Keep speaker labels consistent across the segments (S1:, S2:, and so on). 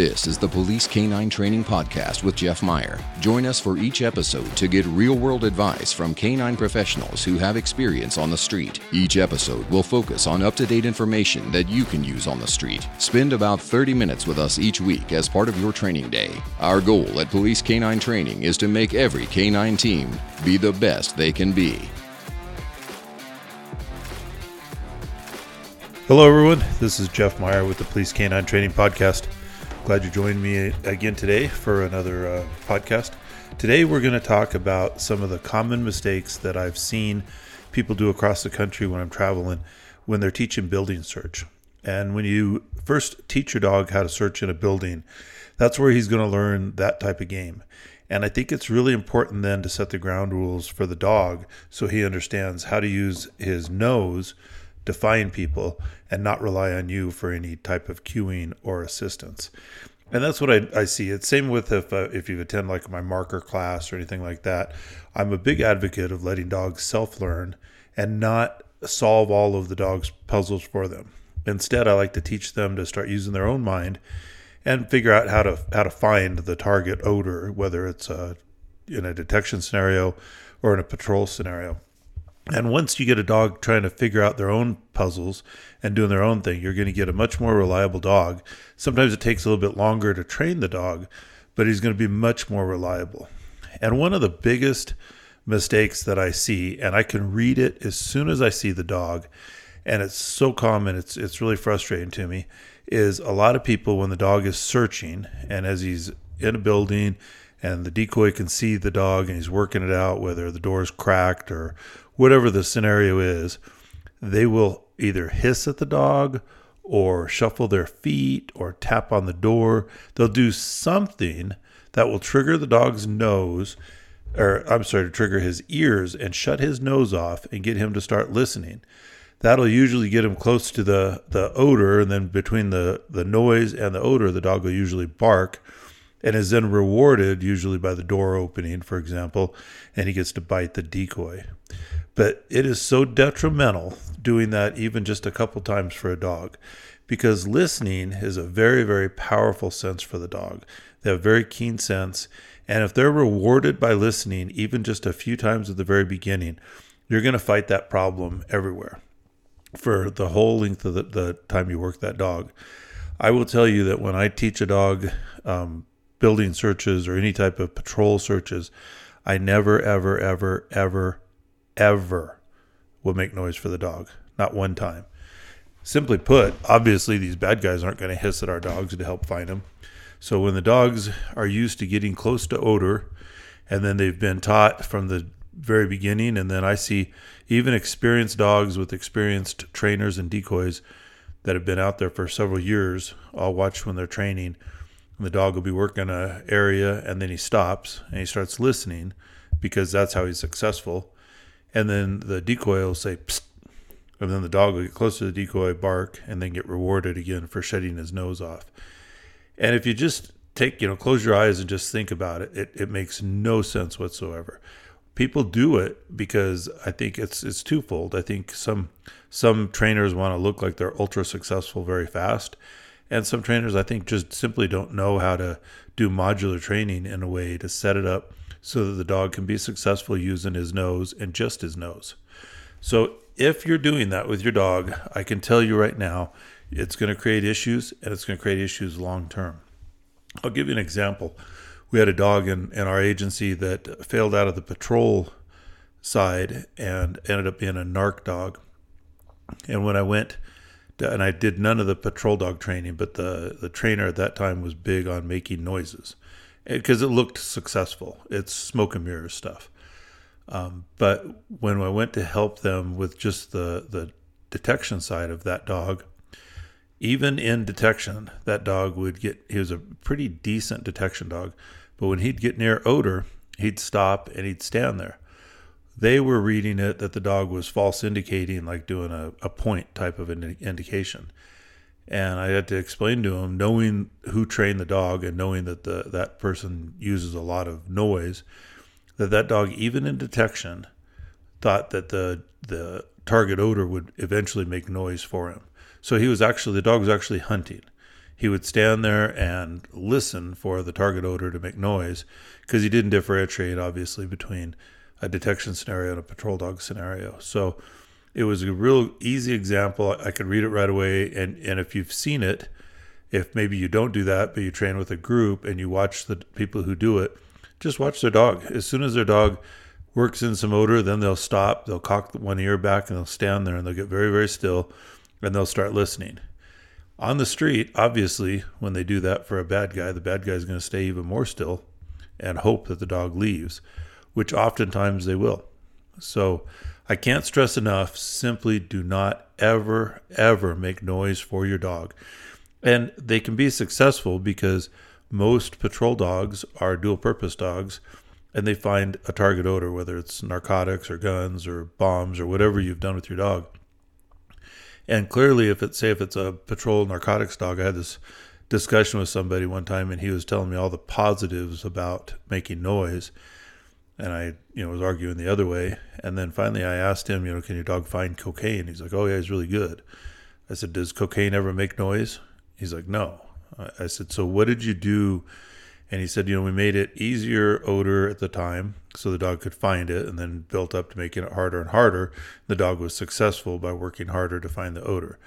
S1: This is the Police Canine Training Podcast with Jeff Meyer. Join us for each episode to get real world advice from canine professionals who have experience on the street. Each episode will focus on up to date information that you can use on the street. Spend about 30 minutes with us each week as part of your training day. Our goal at Police Canine Training is to make every canine team be the best they can be.
S2: Hello, everyone. This is Jeff Meyer with the Police Canine Training Podcast. Glad you joined me again today for another uh, podcast. Today, we're going to talk about some of the common mistakes that I've seen people do across the country when I'm traveling when they're teaching building search. And when you first teach your dog how to search in a building, that's where he's going to learn that type of game. And I think it's really important then to set the ground rules for the dog so he understands how to use his nose to find people and not rely on you for any type of cueing or assistance. And that's what I, I see. It's same with if uh, if you attend like my marker class or anything like that. I'm a big advocate of letting dogs self learn and not solve all of the dog's puzzles for them. Instead, I like to teach them to start using their own mind and figure out how to how to find the target odor, whether it's a, uh, in a detection scenario or in a patrol scenario. And once you get a dog trying to figure out their own puzzles and doing their own thing, you're going to get a much more reliable dog. Sometimes it takes a little bit longer to train the dog, but he's going to be much more reliable. And one of the biggest mistakes that I see, and I can read it as soon as I see the dog, and it's so common, it's it's really frustrating to me, is a lot of people when the dog is searching and as he's in a building and the decoy can see the dog and he's working it out, whether the door is cracked or whatever the scenario is, they will either hiss at the dog or shuffle their feet or tap on the door. They'll do something that will trigger the dog's nose, or I'm sorry, to trigger his ears and shut his nose off and get him to start listening. That'll usually get him close to the, the odor, and then between the, the noise and the odor, the dog will usually bark and is then rewarded, usually by the door opening, for example, and he gets to bite the decoy. But it is so detrimental doing that even just a couple times for a dog because listening is a very, very powerful sense for the dog. They have very keen sense. And if they're rewarded by listening, even just a few times at the very beginning, you're going to fight that problem everywhere for the whole length of the, the, time you work that dog. I will tell you that when I teach a dog um, building searches or any type of patrol searches, I never, ever, ever, ever ever will make noise for the dog. Not one time. Simply put, obviously, these bad guys aren't going to hiss at our dogs to help find them. So when the dogs are used to getting close to odor, and then they've been taught from the very beginning, and then I see even experienced dogs with experienced trainers and decoys that have been out there for several years. I'll watch when they're training, and the dog will be working an area, and then he stops and he starts listening because that's how he's successful and then the decoy will say Psst, and then the dog will get close to the decoy, bark, and then get rewarded again for shedding his nose off. And if you just take, you know, close your eyes and just think about it, it, it makes no sense whatsoever. People do it because I think it's it's twofold. I think some some trainers want to look like they're ultra successful very fast, and some trainers I think just simply don't know how to do modular training in a way to set it up so that the dog can be successful using his nose and just his nose. So if you're doing that with your dog, I can tell you right now, it's going to create issues and it's going to create issues long term. I'll give you an example. We had a dog in, in our agency that failed out of the patrol side and ended up being a narc dog. And when I went, to, and I did none of the patrol dog training, but the, the trainer at that time was big on making noises because it looked successful. It's smoke and mirrors stuff. Um, but when I went to help them with just the the detection side of that dog, even in detection, that dog would get. He was a pretty decent detection dog, but when he'd get near odor, he'd stop and he'd stand there. They were reading it that the dog was false indicating, like doing a, a point type of an indication and I had to explain to him, knowing who trained the dog and knowing that the that person uses a lot of noise, that that dog, even in detection, thought that the the target odor would eventually make noise for him. So he was actually the dog was actually hunting. he would stand there and listen for the target odor to make noise because he didn't differentiate, obviously, between a detection scenario and a patrol dog scenario. So it was a real easy example. I could read it right away. And, and if you've seen it, if maybe you don't do that, but you train with a group and you watch the people who do it, just watch their dog. As soon as their dog works in some odor, then they'll stop, they'll cock one ear back, and they'll stand there and they'll get very, very still and they'll start listening. On the street, obviously, when they do that for a bad guy, the bad guy is going to stay even more still and hope that the dog leaves, which oftentimes they will. So I can't stress enough simply do not ever, ever make noise for your dog. And they can be successful because most patrol dogs are dual purpose dogs and they find a target odor, whether it's narcotics or guns or bombs or whatever you've done with your dog. And clearly, if it's say if it's a patrol narcotics dog, I had this discussion with somebody one time, and he was telling me all the positives about making noise, and I, you know, was arguing the other way. And then finally, I asked him, you know, can your dog find cocaine? He's like, oh yeah, he's really good. I said, does cocaine ever make noise? He's like, no. I said, so what did you do? And he said, you know, we made it easier odor at the time so the dog could find it and then built up to making it harder and harder. The dog was successful by working harder to find the odor.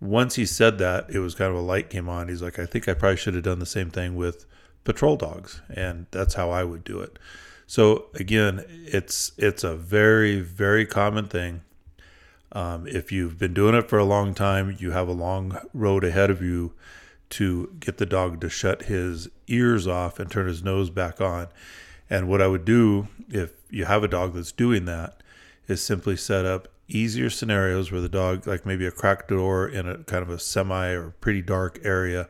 S2: Once he said that, it was kind of a light came on. He's like, I think I probably should have done the same thing with patrol dogs. And that's how I would do it. So again, it's it's a very, very common thing. Um, if you've been doing it for a long time, you have a long road ahead of you to get the dog to shut his ears off and turn his nose back on. And what I would do if you have a dog that's doing that is simply set up easier scenarios where the dog, like maybe a cracked door in a kind of a semi or pretty dark area,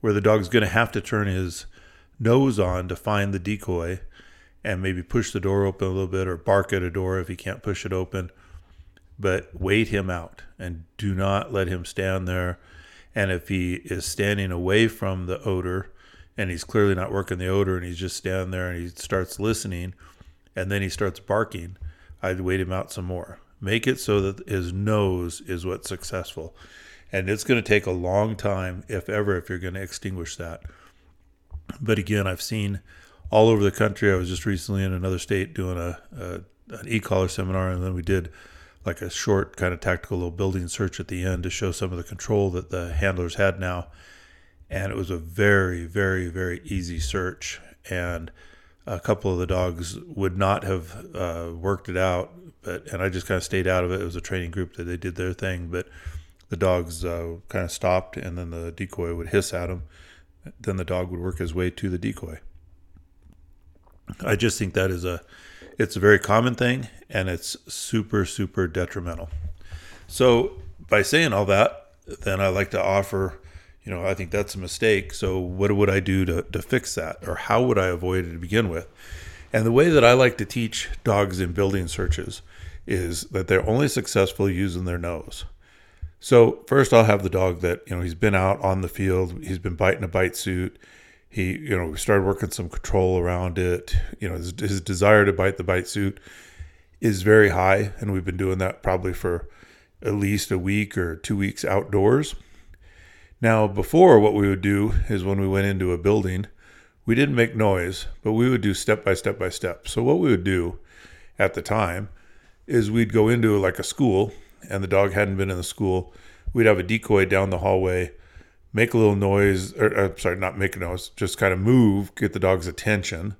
S2: where the dog's going to have to turn his nose on to find the decoy and maybe push the door open a little bit or bark at a door if he can't push it open. But wait him out and do not let him stand there and if he is standing away from the odor and he's clearly not working the odor and he's just standing there and he starts listening and then he starts barking, I'd wait him out some more. Make it so that his nose is what's successful. And it's going to take a long time, if ever, if you're going to extinguish that. But again, I've seen all over the country. I was just recently in another state doing a, a an e-collar seminar, and then we did like a short kind of tactical little building search at the end to show some of the control that the handlers had now. And it was a very, very, very easy search. And a couple of the dogs would not have uh, worked it out, but and I just kind of stayed out of it. It was a training group that they did their thing, but the dogs uh, kind of stopped, and then the decoy would hiss at them. Then the dog would work his way to the decoy. I just think that is a it's a very common thing and it's super, super detrimental. So, by saying all that, then I like to offer, you know, I think that's a mistake. So, what would I do to, to fix that? Or how would I avoid it to begin with? And the way that I like to teach dogs in building searches is that they're only successful using their nose. So, first, I'll have the dog that, you know, he's been out on the field, he's been biting a bite suit he you know we started working some control around it. You know his, his, desire to bite the bite suit is very high and we've been doing that probably for at least a week or two weeks outdoors. Now before what we would do is when we went into a building we didn't make noise but we would do step by step by step. So what we would do at the time is we'd go into like a school and the dog hadn't been in the school. We'd have a decoy down the hallway make a little noise, or, or sorry, not make a noise, just kind of move, get the dog's attention,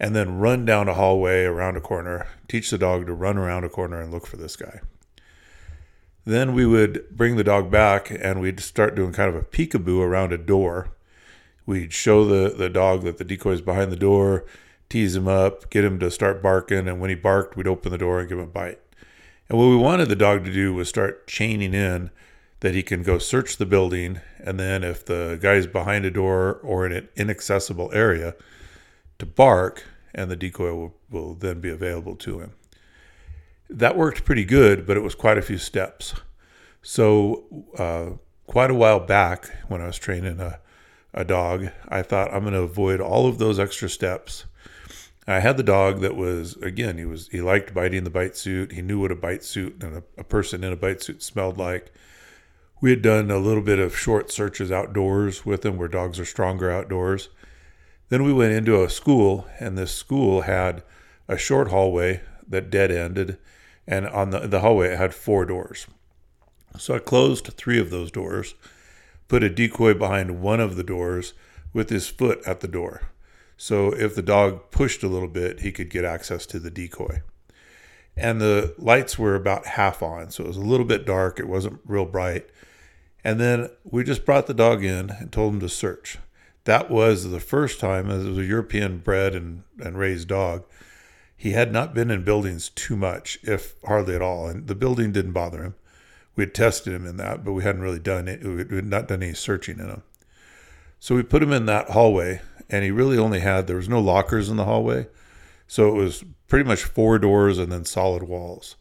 S2: and then run down a hallway around a corner, teach the dog to run around a corner and look for this guy. Then we would bring the dog back and we'd start doing kind of a peekaboo around a door. We'd show the, the dog that the decoy is behind the door, tease him up, get him to start barking, and when he barked, we'd open the door and give him a bite. And what we wanted the dog to do was start chaining in that he can go search the building and then if the guy's behind a door or in an inaccessible area to bark and the decoy will, will then be available to him. That worked pretty good but it was quite a few steps. So uh, quite a while back when i was training a, a dog i thought i'm going to avoid all of those extra steps. I had the dog that was again he was he liked biting the bite suit. He knew what a bite suit and a, a person in a bite suit smelled like We had done a little bit of short searches outdoors with them where dogs are stronger outdoors. Then we went into a school, and this school had a short hallway that dead ended, and on the, the hallway it had four doors. So I closed three of those doors, put a decoy behind one of the doors with his foot at the door. So if the dog pushed a little bit, he could get access to the decoy. And the lights were about half on, so it was a little bit dark. It wasn't real bright. And then we just brought the dog in and told him to search. That was the first time, as it was a European bred and, and raised dog, he had not been in buildings too much, if hardly at all. And the building didn't bother him. We had tested him in that, but we hadn't really done it. We had not done any searching in him. So we put him in that hallway, and he really only had, there was no lockers in the hallway. So it was pretty much four doors and then solid walls.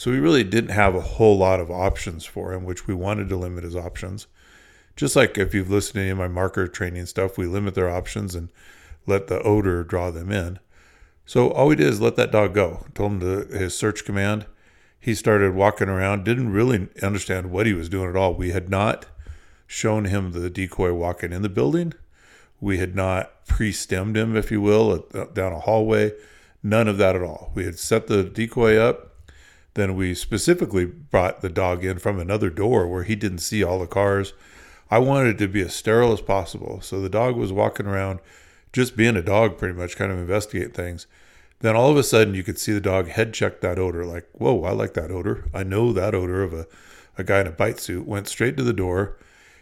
S2: So we really didn't have a whole lot of options for him, which we wanted to limit his options. Just like if you've listened to any of my marker training stuff, we limit their options and let the odor draw them in. So all we did is let that dog go. Told him to his search command he started walking around, didn't really understand what he was doing at all. We had not shown him the decoy walking in the building. We had not pre stemmed him, if you will, down a hallway. None of that at all. We had set the decoy up. Then we specifically brought the dog in from another door where he didn't see all the cars. I wanted it to be as sterile as possible. So the dog was walking around just being a dog, pretty much, kind of investigate things. Then all of a sudden, you could see the dog head check that odor, like, whoa, I like that odor. I know that odor of a, a guy in a bite suit. Went straight to the door.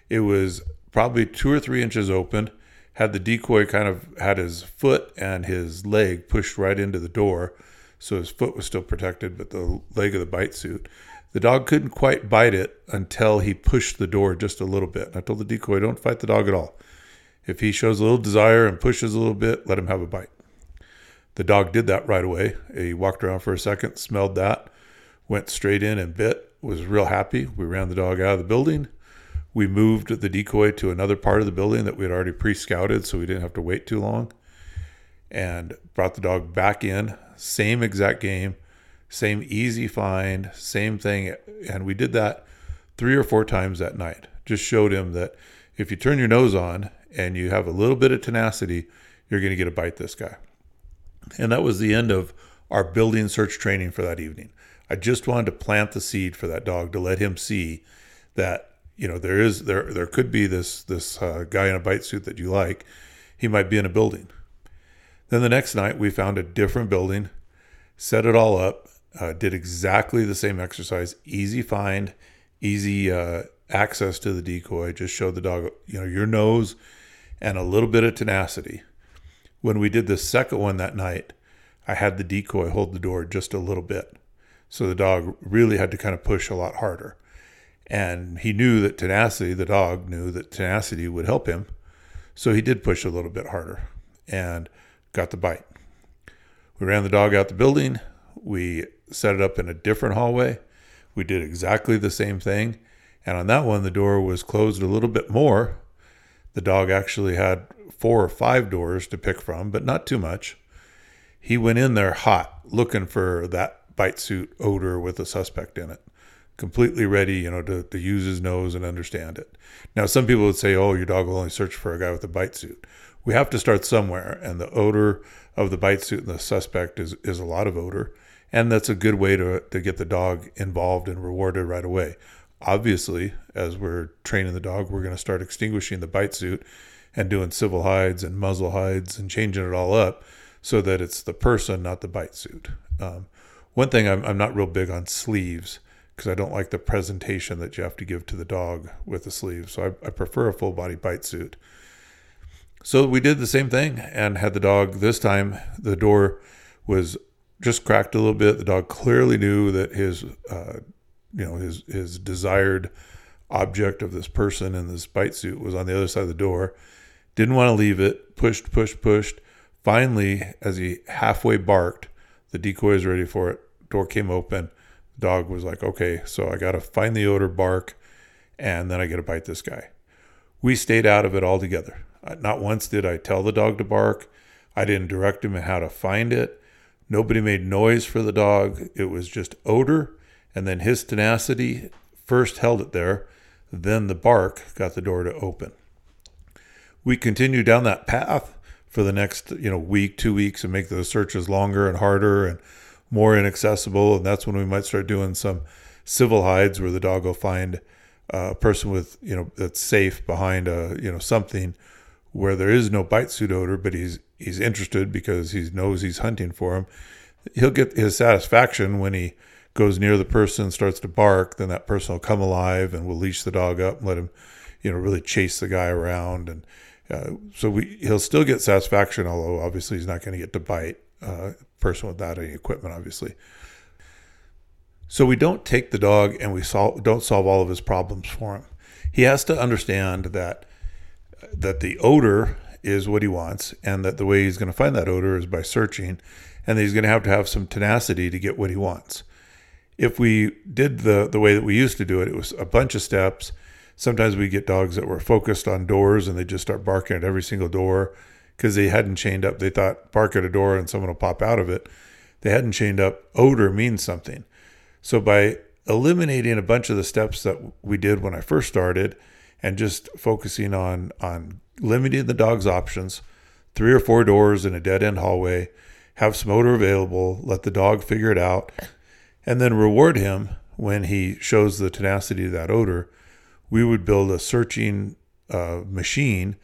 S2: It was probably two or three inches open. Had the decoy kind of had his foot and his leg pushed right into the door. So his foot was still protected, but the leg of the bite suit. The dog couldn't quite bite it until he pushed the door just a little bit. And I told the decoy, don't fight the dog at all. If he shows a little desire and pushes a little bit, let him have a bite. The dog did that right away. He walked around for a second, smelled that, went straight in and bit, was real happy. We ran the dog out of the building. We moved the decoy to another part of the building that we had already pre scouted, so we didn't have to wait too long. And brought the dog back in. Same exact game, same easy find, same thing. And we did that three or four times that night. Just showed him that if you turn your nose on and you have a little bit of tenacity, you're going to get a bite this guy. And that was the end of our building search training for that evening. I just wanted to plant the seed for that dog to let him see that you know there is there there could be this this uh, guy in a bite suit that you like. He might be in a building. Then the next night we found a different building, set it all up, uh, did exactly the same exercise, easy find, easy uh, access to the decoy. Just showed the dog you know your nose and a little bit of tenacity when we did the second one that night, I had the decoy hold the door just a little bit. So the dog really had to kind of push a lot harder. And he knew that tenacity, the dog knew that tenacity would help him. So he did push a little bit harder and got the bite. We ran the dog out the building. We set it up in a different hallway. We did exactly the same thing. And on that one, the door was closed a little bit more. The dog actually had four or five doors to pick from, but not too much. He went in there hot, looking for that bite suit odor with a suspect in it, completely ready, you know, to, to use his nose and understand it. Now, some people would say, oh, your dog will only search for a guy with a bite suit. We have to start somewhere, and the odor of the bite suit and the suspect is, is a lot of odor. And that's a good way to, to get the dog involved and rewarded right away. Obviously, as we're training the dog, we're going to start extinguishing the bite suit and doing civil hides and muzzle hides and changing it all up so that it's the person, not the bite suit. Um, one thing I'm, I'm not real big on sleeves because I don't like the presentation that you have to give to the dog with the sleeves. So I, I prefer a full body bite suit. So we did the same thing and had the dog this time. The door was just cracked a little bit. The dog clearly knew that his, uh, you know, his his desired object of this person in this bite suit was on the other side of the door. Didn't want to leave it. Pushed, pushed, pushed. Finally, as he halfway barked, the decoy was ready for it. Door came open. Dog was like, okay, so I got to find the odor, bark, and then I got to bite this guy. We stayed out of it altogether. Uh, not once did I tell the dog to bark. I didn't direct him how to find it. Nobody made noise for the dog. It was just odor, and then his tenacity first held it there. Then the bark got the door to open. We continue down that path for the next you know week, two weeks, and make those searches longer and harder and more inaccessible. And that's when we might start doing some civil hides where the dog will find a person with you know that's safe behind a you know something where there is no bite suit odor, but he's he's interested because he knows he's hunting for him. He'll get his satisfaction when he goes near the person, starts to bark. Then that person will come alive and will leash the dog up and let him, you know, really chase the guy around. And uh, so we he'll still get satisfaction, although obviously he's not going to get to bite uh, person without any equipment, obviously. So we don't take the dog and we solve, don't solve all of his problems for him. He has to understand that that the odor is what he wants, and that the way he's going to find that odor is by searching, and that he's going to have to have some tenacity to get what he wants. If we did the the way that we used to do it, it was a bunch of steps. Sometimes we get dogs that were focused on doors and they just start barking at every single door because they hadn't chained up. They thought bark at a door and someone will pop out of it. They hadn't chained up. Odor means something. So by eliminating a bunch of the steps that we did when I first started and just focusing on on limiting the dog's options, three or four doors in a dead end hallway, have some odor available, let the dog figure it out, and then reward him when he shows the tenacity of that odor. We would build a searching uh, machine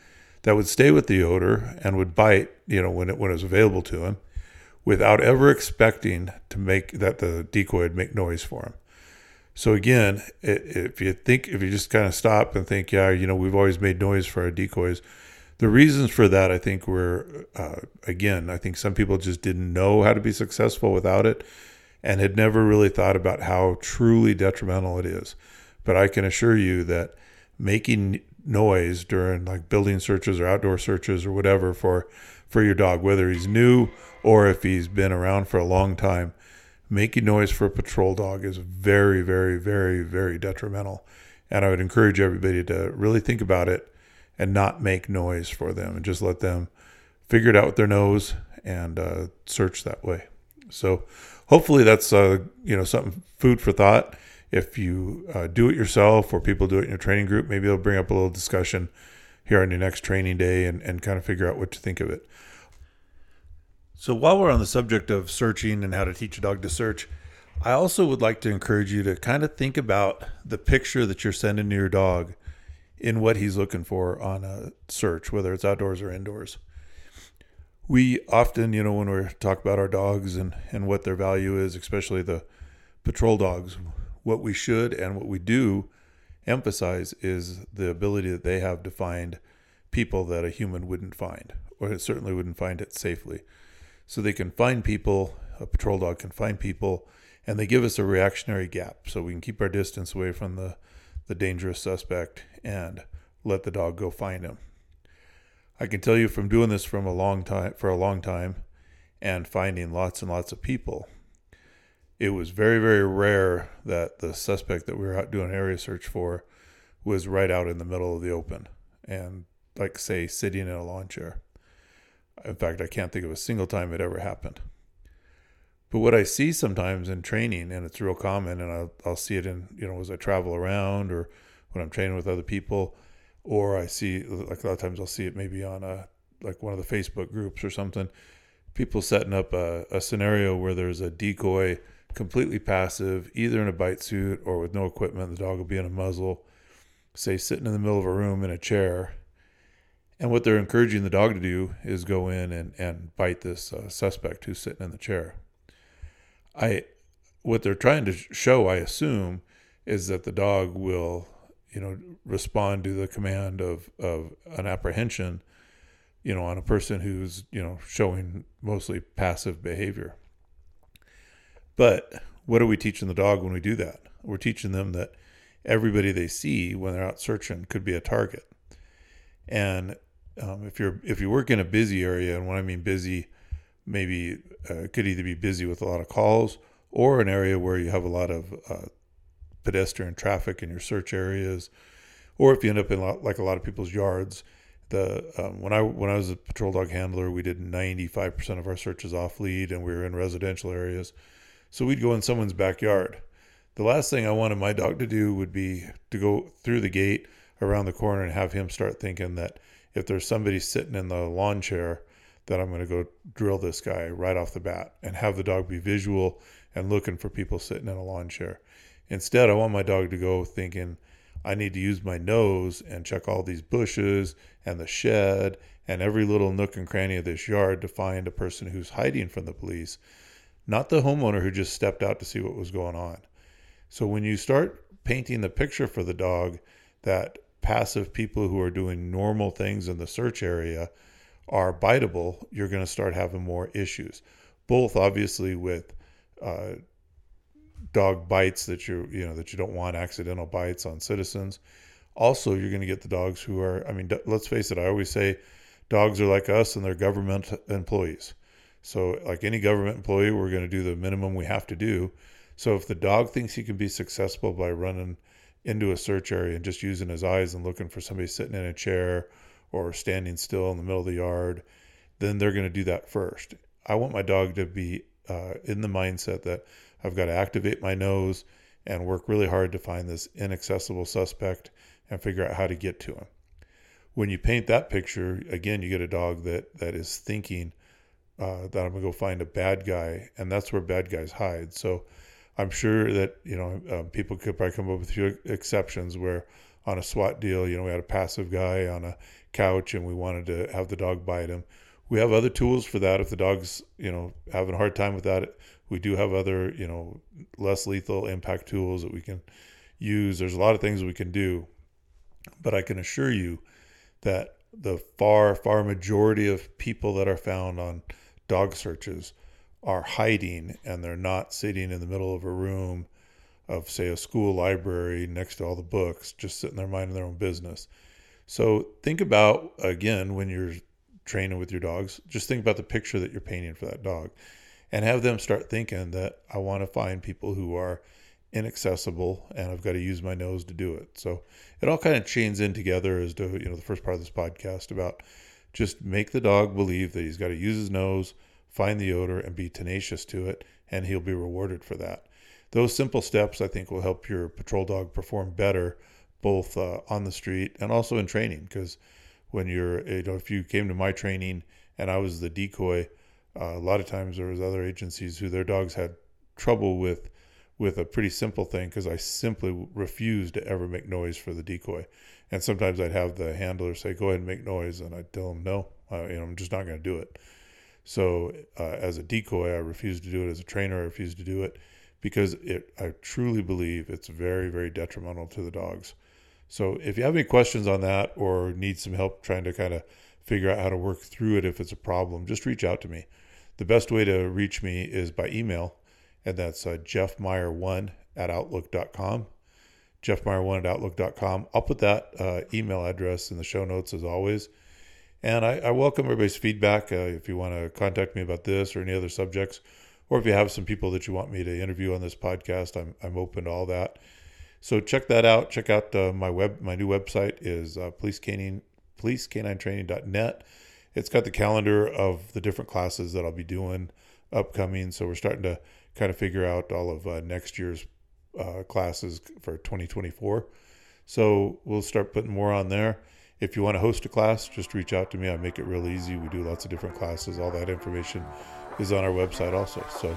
S2: that would stay with the odor and would bite, you know, when it when it was available to him, without ever expecting to make that the decoy would make noise for him. So again, if you think, if you just kind of stop and think, yeah, you know, we've always made noise for our decoys. The reasons for that, I think, were uh, again, I think some people just didn't know how to be successful without it, and had never really thought about how truly detrimental it is. But I can assure you that making noise during like building searches or outdoor searches or whatever for for your dog, whether he's new or if he's been around for a long time, making noise for a patrol dog is very, very, very, very detrimental. And I would encourage everybody to really think about it and not make noise for them and just let them figure it out with their nose and uh, search that way. So hopefully that's uh, you know something food for thought. If you uh, do it yourself or people do it in your training group, maybe they'll bring up a little discussion here on your next training day and, and kind of figure out what to think of it. So while we're on the subject of searching and how to teach a dog to search, I also would like to encourage you to kind of think about the picture that you're sending to your dog in what he's looking for on a search, whether it's outdoors or indoors. We often, you know, when we talk about our dogs and, and what their value is, especially the patrol dogs, what we should and what we do emphasize is the ability that they have to find people that a human wouldn't find, or certainly wouldn't find it safely so they can find people, a patrol dog can find people, and they give us a reactionary gap so we can keep our distance away from the, the dangerous suspect and let the dog go find him. I can tell you from doing this from a long time for a long time and finding lots and lots of people. It was very, very rare that the suspect that we were out doing area search for was right out in the middle of the open and like say sitting in a lawn chair. In fact, I can't think of a single time it ever happened. But what I see sometimes in training, and it's real common, and I'll, I'll see it in, you know, as I travel around or when I'm training with other people, or I see, like a lot of times I'll see it maybe on a, like one of the Facebook groups or something, people setting up a, a scenario where there's a decoy completely passive, either in a bite suit or with no equipment. The dog will be in a muzzle, say sitting in the middle of a room in a chair, and what they're encouraging the dog to do is go in and, and bite this uh, suspect who's sitting in the chair. I, what they're trying to show, I assume, is that the dog will, you know, respond to the command of, of an apprehension, you know, on a person who's, you know, showing mostly passive behavior. But what are we teaching the dog when we do that? We're teaching them that everybody they see when they're out searching could be a target. And um, if you're if you work in a busy area, and when I mean busy, maybe uh, could either be busy with a lot of calls or an area where you have a lot of uh, pedestrian traffic in your search areas, or if you end up in like a lot of people's yards. The um, when I when I was a patrol dog handler, we did 95% of our searches off lead, and we were in residential areas, so we'd go in someone's backyard. The last thing I wanted my dog to do would be to go through the gate around the corner and have him start thinking that if there's somebody sitting in the lawn chair, that I'm going to go drill this guy right off the bat and have the dog be visual and looking for people sitting in a lawn chair. Instead, I want my dog to go thinking, I need to use my nose and check all these bushes and the shed and every little nook and cranny of this yard to find a person who's hiding from the police, not the homeowner who just stepped out to see what was going on. So when you start painting the picture for the dog that passive people who are doing normal things in the search area are biteable, you're going to start having more issues. Both obviously with uh, dog bites that you you know that you don't want accidental bites on citizens. Also, you're going to get the dogs who are. I mean, let's face it. I always say, dogs are like us and they're government employees. So, like any government employee, we're going to do the minimum we have to do. So, if the dog thinks he can be successful by running into a search area and just using his eyes and looking for somebody sitting in a chair or standing still in the middle of the yard, then they're going to do that first. I want my dog to be uh, in the mindset that I've got to activate my nose and work really hard to find this inaccessible suspect and figure out how to get to him. When you paint that picture, again, you get a dog that that is thinking uh, that I'm gonna go find a bad guy, and that's where bad guys hide. So I'm sure that you know um, people could probably come up with a few exceptions where on a SWAT deal, you know, we had a passive guy on a couch and we wanted to have the dog bite him. We have other tools for that if the dog's you know having a hard time with that we do have other, you know, less lethal impact tools that we can use. There's a lot of things we can do, but I can assure you that the far, far majority of people that are found on dog searches are hiding and they're not sitting in the middle of a room of, say, a school library next to all the books, just sitting there minding their own business. So think about, again, when you're training with your dogs, just think about the picture that you're painting for that dog and have them start thinking that I want to find people who are inaccessible and I've got to use my nose to do it. So it all kind of chains in together as to, you know, the first part of this podcast about just make the dog believe that he's got to use his nose, find the odor, and be tenacious to it, and he'll be rewarded for that. Those simple steps, I think, will help your patrol dog perform better, both uh, on the street and also in training. Because when you're, you know, if you came to my training and I was the decoy, uh, a lot of times there was other agencies who their dogs had trouble with with a pretty simple thing because I simply refused to ever make noise for the decoy. And sometimes I'd have the handler say, "Go ahead and make noise," and I'd tell him, "No, uh, you know, I'm just not going to do it." So uh, as a decoy, I refuse to do it. As a trainer, I refuse to do it because it. I truly believe it's very, very detrimental to the dogs. So if you have any questions on that or need some help trying to kind of figure out how to work through it if it's a problem, just reach out to me. The best way to reach me is by email, and that's uh, jeffmeyer1 at outlook.com. Jeffmeyer1 at outlook.com. I'll put that uh, email address in the show notes as always. And I, I welcome everybody's feedback. Uh, if you want to contact me about this or any other subjects, or if you have some people that you want me to interview on this podcast, I'm, I'm open to all that. So check that out. Check out uh, my web. My new website is uh, policecanine, policek9training.net it's got the calendar of the different classes that I'll be doing upcoming. So we're starting to kind of figure out all of uh, next year's uh, classes for 2024. So we'll start putting more on there. If you want to host a class, just reach out to me. I make it real easy. We do lots of different classes. All that information is on our website also. So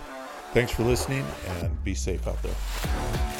S2: thanks for listening and be safe out there.